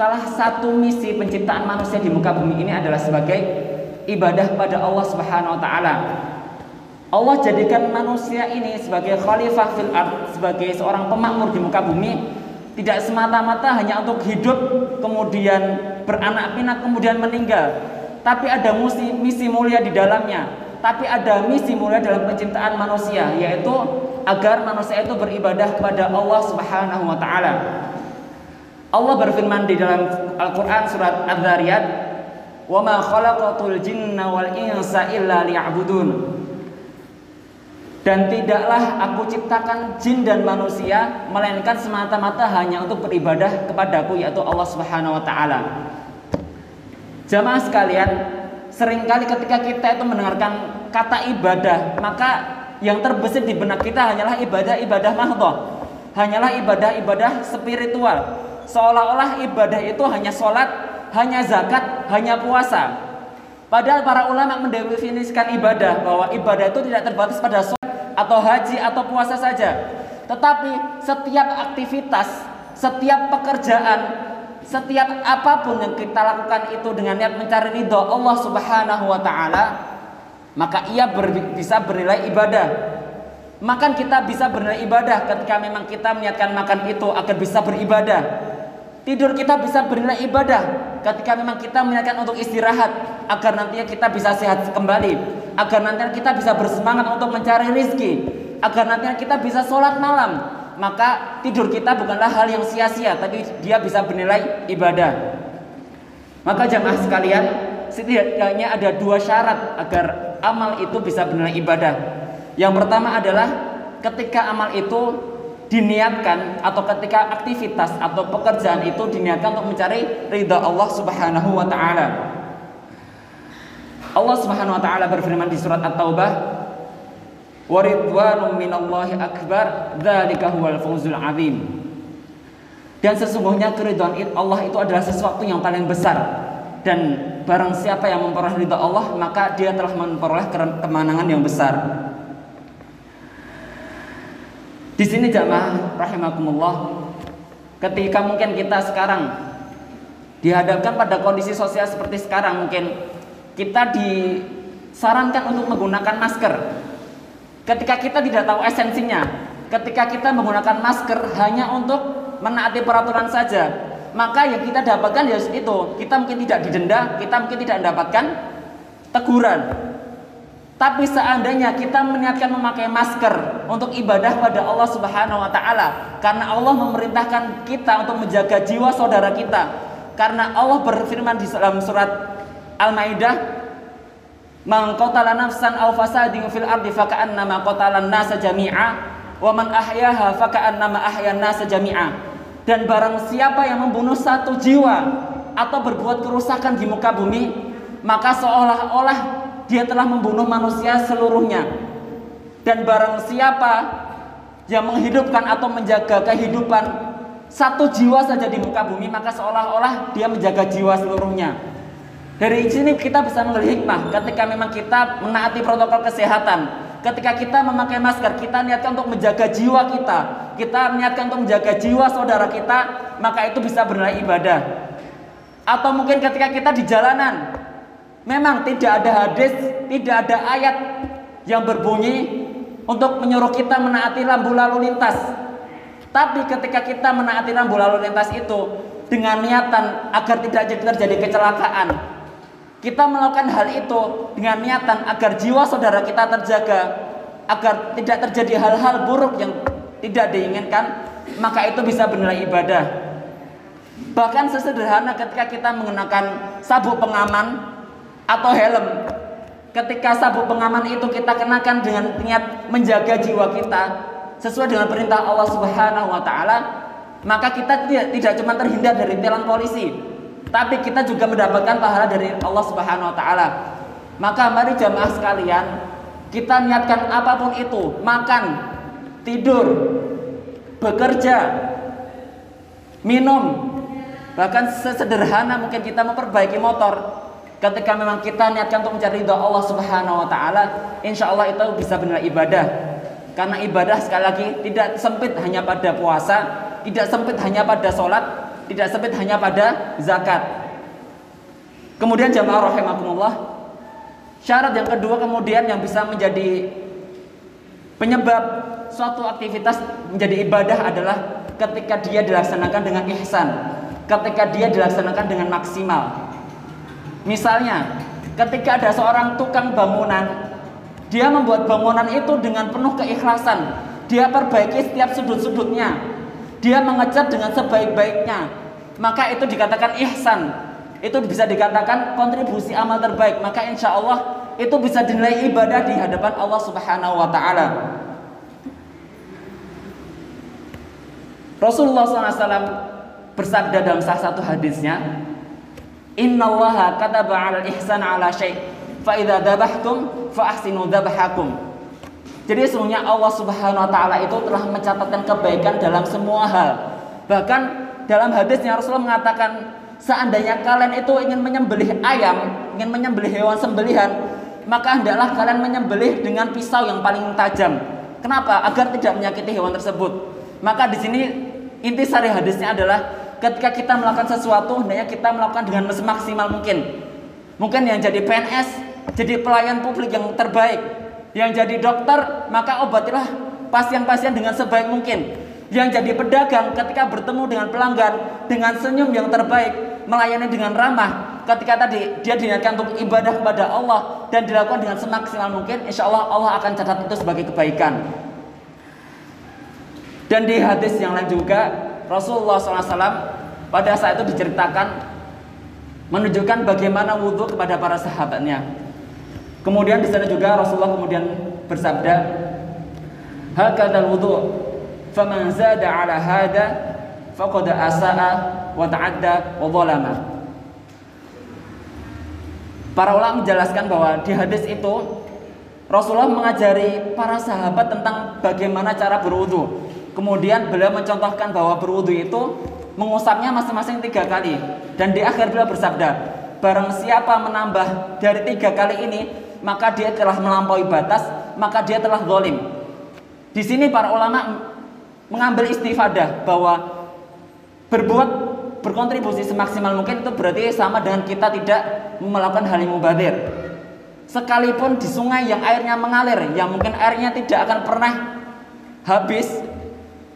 salah satu misi penciptaan manusia di muka bumi ini adalah sebagai ibadah pada Allah Subhanahu wa taala. Allah jadikan manusia ini sebagai khalifah fil ard, sebagai seorang pemakmur di muka bumi, tidak semata-mata hanya untuk hidup kemudian beranak pinak kemudian meninggal, tapi ada misi, misi mulia di dalamnya. Tapi ada misi mulia dalam penciptaan manusia, yaitu agar manusia itu beribadah kepada Allah Subhanahu wa taala. Allah berfirman di dalam Al-Qur'an surat Az-Zariyat, "Wa ma khalaqatul jinna wal insa illa liya'budun." Dan tidaklah aku ciptakan jin dan manusia melainkan semata-mata hanya untuk beribadah kepadaku yaitu Allah Subhanahu wa taala. Jamaah sekalian, sering kali ketika kita itu mendengarkan kata ibadah, maka yang terbesit di benak kita hanyalah ibadah-ibadah mahdhah. Hanyalah ibadah-ibadah spiritual seolah-olah ibadah itu hanya sholat, hanya zakat, hanya puasa. Padahal para ulama mendefinisikan ibadah bahwa ibadah itu tidak terbatas pada sholat atau haji atau puasa saja. Tetapi setiap aktivitas, setiap pekerjaan, setiap apa pun yang kita lakukan itu dengan niat mencari ridho Allah Subhanahu wa taala, maka ia ber, bisa bernilai ibadah. Makan kita bisa bernilai ibadah ketika memang kita meniatkan makan itu agar bisa beribadah. Tidur kita bisa bernilai ibadah ketika memang kita meniatkan untuk istirahat agar nantinya kita bisa sehat kembali, agar nantinya kita bisa bersemangat untuk mencari rizki, agar nantinya kita bisa sholat malam. Maka tidur kita bukanlah hal yang sia-sia, tapi dia bisa bernilai ibadah. Maka jamaah sekalian, setidaknya ada dua syarat agar amal itu bisa bernilai ibadah. Yang pertama adalah ketika amal itu diniatkan atau ketika aktivitas atau pekerjaan itu diniatkan untuk mencari ridha Allah Subhanahu wa taala. Allah Subhanahu wa taala berfirman di surat At-Taubah, "Wa ridwanun minallahi akbar, dzalika huwal fawzul azim." Dan sesungguhnya keridhaan Allah itu adalah sesuatu yang paling besar dan barang siapa yang memperoleh ridha Allah maka dia telah memperoleh kemenangan yang besar. Di sini jamaah rahimakumullah ketika mungkin kita sekarang dihadapkan pada kondisi sosial seperti sekarang mungkin kita disarankan untuk menggunakan masker. Ketika kita tidak tahu esensinya, ketika kita menggunakan masker hanya untuk menaati peraturan saja, maka yang kita dapatkan ya itu, kita mungkin tidak didenda, kita mungkin tidak mendapatkan teguran. Tapi seandainya kita meniatkan memakai masker untuk ibadah pada Allah Subhanahu wa taala karena Allah memerintahkan kita untuk menjaga jiwa saudara kita. Karena Allah berfirman di dalam surat Al-Maidah, "Man nafsan aw fasadin fil ardi faka'annama qatala an-nasa jami'a wa man ahyaha faka'annama ahyan nasa jami'a." Dan barang siapa yang membunuh satu jiwa atau berbuat kerusakan di muka bumi, maka seolah-olah dia telah membunuh manusia seluruhnya. Dan barang siapa yang menghidupkan atau menjaga kehidupan satu jiwa saja di muka bumi, maka seolah-olah dia menjaga jiwa seluruhnya. Dari sini kita bisa mengambil hikmah ketika memang kita menaati protokol kesehatan. Ketika kita memakai masker, kita niatkan untuk menjaga jiwa kita. Kita niatkan untuk menjaga jiwa saudara kita, maka itu bisa bernilai ibadah. Atau mungkin ketika kita di jalanan, Memang tidak ada hadis, tidak ada ayat yang berbunyi untuk menyuruh kita menaati lampu lalu lintas. Tapi ketika kita menaati lampu lalu lintas itu dengan niatan agar tidak terjadi kecelakaan, kita melakukan hal itu dengan niatan agar jiwa saudara kita terjaga, agar tidak terjadi hal-hal buruk yang tidak diinginkan, maka itu bisa bernilai ibadah. Bahkan sesederhana ketika kita menggunakan sabuk pengaman atau helm. Ketika sabuk pengaman itu kita kenakan dengan niat menjaga jiwa kita sesuai dengan perintah Allah Subhanahu wa taala, maka kita tidak, tidak cuma terhindar dari tilang polisi, tapi kita juga mendapatkan pahala dari Allah Subhanahu wa taala. Maka mari jamaah sekalian, kita niatkan apa pun itu, makan, tidur, bekerja, minum, bahkan sesederhana mungkin kita memperbaiki motor, Ketika memang kita niatkan untuk mencari ridha Allah Subhanahu wa taala, insya Allah itu bisa benar ibadah. Karena ibadah sekali lagi tidak sempit hanya pada puasa, tidak sempit hanya pada sholat, tidak sempit hanya pada zakat. Kemudian jamaah rahimakumullah, syarat yang kedua kemudian yang bisa menjadi penyebab suatu aktivitas menjadi ibadah adalah ketika dia dilaksanakan dengan ihsan, ketika dia dilaksanakan dengan maksimal. Misalnya, ketika ada seorang tukang bangunan, dia membuat bangunan itu dengan penuh keikhlasan. Dia perbaiki setiap sudut-sudutnya. Dia mengecat dengan sebaik-baiknya. Maka itu dikatakan ihsan. Itu bisa dikatakan kontribusi amal terbaik. Maka insya Allah itu bisa dinilai ibadah di hadapan Allah Subhanahu wa Ta'ala. Rasulullah SAW bersabda dalam salah satu hadisnya, Inna Allah kataba al ihsan ala syai' fa idza dabahtum fa ahsinu dabahakum. Jadi sesungguhnya Allah Subhanahu wa taala itu telah mencatatkan kebaikan dalam semua hal. Bahkan dalam hadisnya Rasulullah mengatakan seandainya kalian itu ingin menyembelih ayam, ingin menyembelih hewan sembelihan, maka hendaklah kalian menyembelih dengan pisau yang paling tajam. Kenapa? Agar tidak menyakiti hewan tersebut. Maka di sini inti sari hadisnya adalah ketika kita melakukan sesuatu hendaknya kita melakukan dengan semaksimal mungkin. Mungkin yang jadi PNS, jadi pelayan publik yang terbaik. Yang jadi dokter, maka obatilah pasien-pasien dengan sebaik mungkin. Yang jadi pedagang ketika bertemu dengan pelanggan dengan senyum yang terbaik, melayani dengan ramah. Ketika tadi dia diniatkan untuk ibadah kepada Allah dan dilakukan dengan semaksimal mungkin, insya Allah Allah akan catat itu sebagai kebaikan. Dan di hadis yang lain juga Rasulullah SAW pada saat itu diceritakan menunjukkan bagaimana wudhu kepada para sahabatnya. Kemudian di sana juga Rasulullah kemudian bersabda, "Hakadal wudhu, faman zada ala hada faqad asaa wa ta'adda wa zalama." Para ulama menjelaskan bahwa di hadis itu Rasulullah mengajari para sahabat tentang bagaimana cara berwudhu. Kemudian beliau mencontohkan bahwa berwudu itu mengusapnya masing-masing tiga kali. Dan di akhir beliau bersabda, barang siapa menambah dari tiga kali ini, maka dia telah melampaui batas, maka dia telah zalim. Di sini para ulama mengambil istifadah bahwa berbuat berkontribusi semaksimal mungkin itu berarti sama dengan kita tidak melakukan hal yang mubadir. Sekalipun di sungai yang airnya mengalir, yang mungkin airnya tidak akan pernah habis,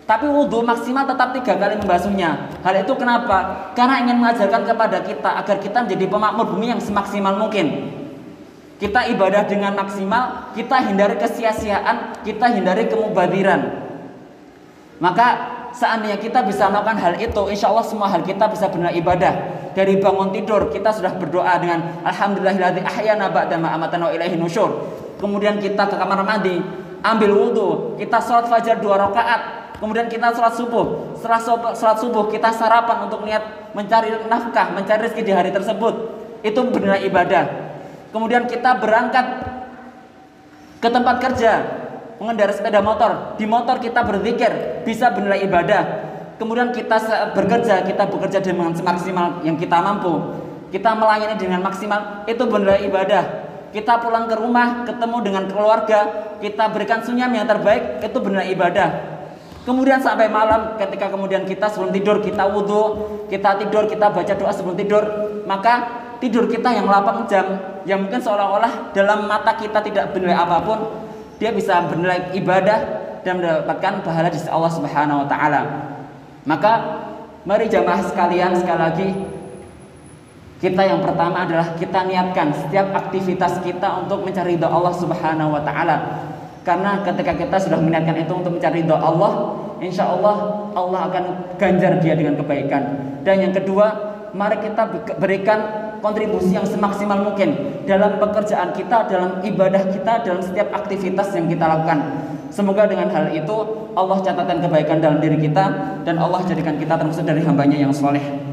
tapi wudhu maksimal tetap tiga kali membasuhnya. Hal itu kenapa? Karena ingin mengajarkan kepada kita agar kita menjadi pemakmur bumi yang semaksimal mungkin. Kita ibadah dengan maksimal, kita hindari kesia-siaan, kita hindari kemubadiran. Maka seandainya kita bisa melakukan hal itu, insya Allah semua hal kita bisa benar ibadah. Dari bangun tidur kita sudah berdoa dengan Alhamdulillahilladzi ahyana ba'da ma amatana ilaihi nusyur. Kemudian kita ke kamar mandi, ambil wudhu, kita sholat fajar dua rakaat, Kemudian kita sholat subuh. Setelah sholat subuh kita sarapan untuk niat mencari nafkah, mencari rezeki di hari tersebut. Itu benar ibadah. Kemudian kita berangkat ke tempat kerja, mengendarai sepeda motor. Di motor kita berzikir, bisa bernilai ibadah. Kemudian kita bekerja, kita bekerja dengan semaksimal yang kita mampu. Kita melayani dengan maksimal, itu bernilai ibadah. Kita pulang ke rumah, ketemu dengan keluarga, kita berikan sunyam yang terbaik, itu bernilai ibadah. Kemudian sampai malam ketika kemudian kita sebelum tidur kita wudhu, kita tidur, kita baca doa sebelum tidur, maka tidur kita yang 8 jam yang mungkin seolah-olah dalam mata kita tidak bernilai apa pun, dia bisa bernilai ibadah dan mendapatkan pahala di Allah Subhanahu wa taala. Maka mari jamaah sekalian sekali lagi kita yang pertama adalah kita niatkan setiap aktivitas kita untuk mencari doa Allah Subhanahu wa taala karena ketika kita sudah meniatkan itu untuk mencari doa Allah, insya Allah Allah akan ganjar dia dengan kebaikan. Dan yang kedua, mari kita berikan kontribusi yang semaksimal mungkin dalam pekerjaan kita, dalam ibadah kita, dalam setiap aktivitas yang kita lakukan. Semoga dengan hal itu Allah catatkan kebaikan dalam diri kita dan Allah jadikan kita termasuk dari hambanya yang soleh.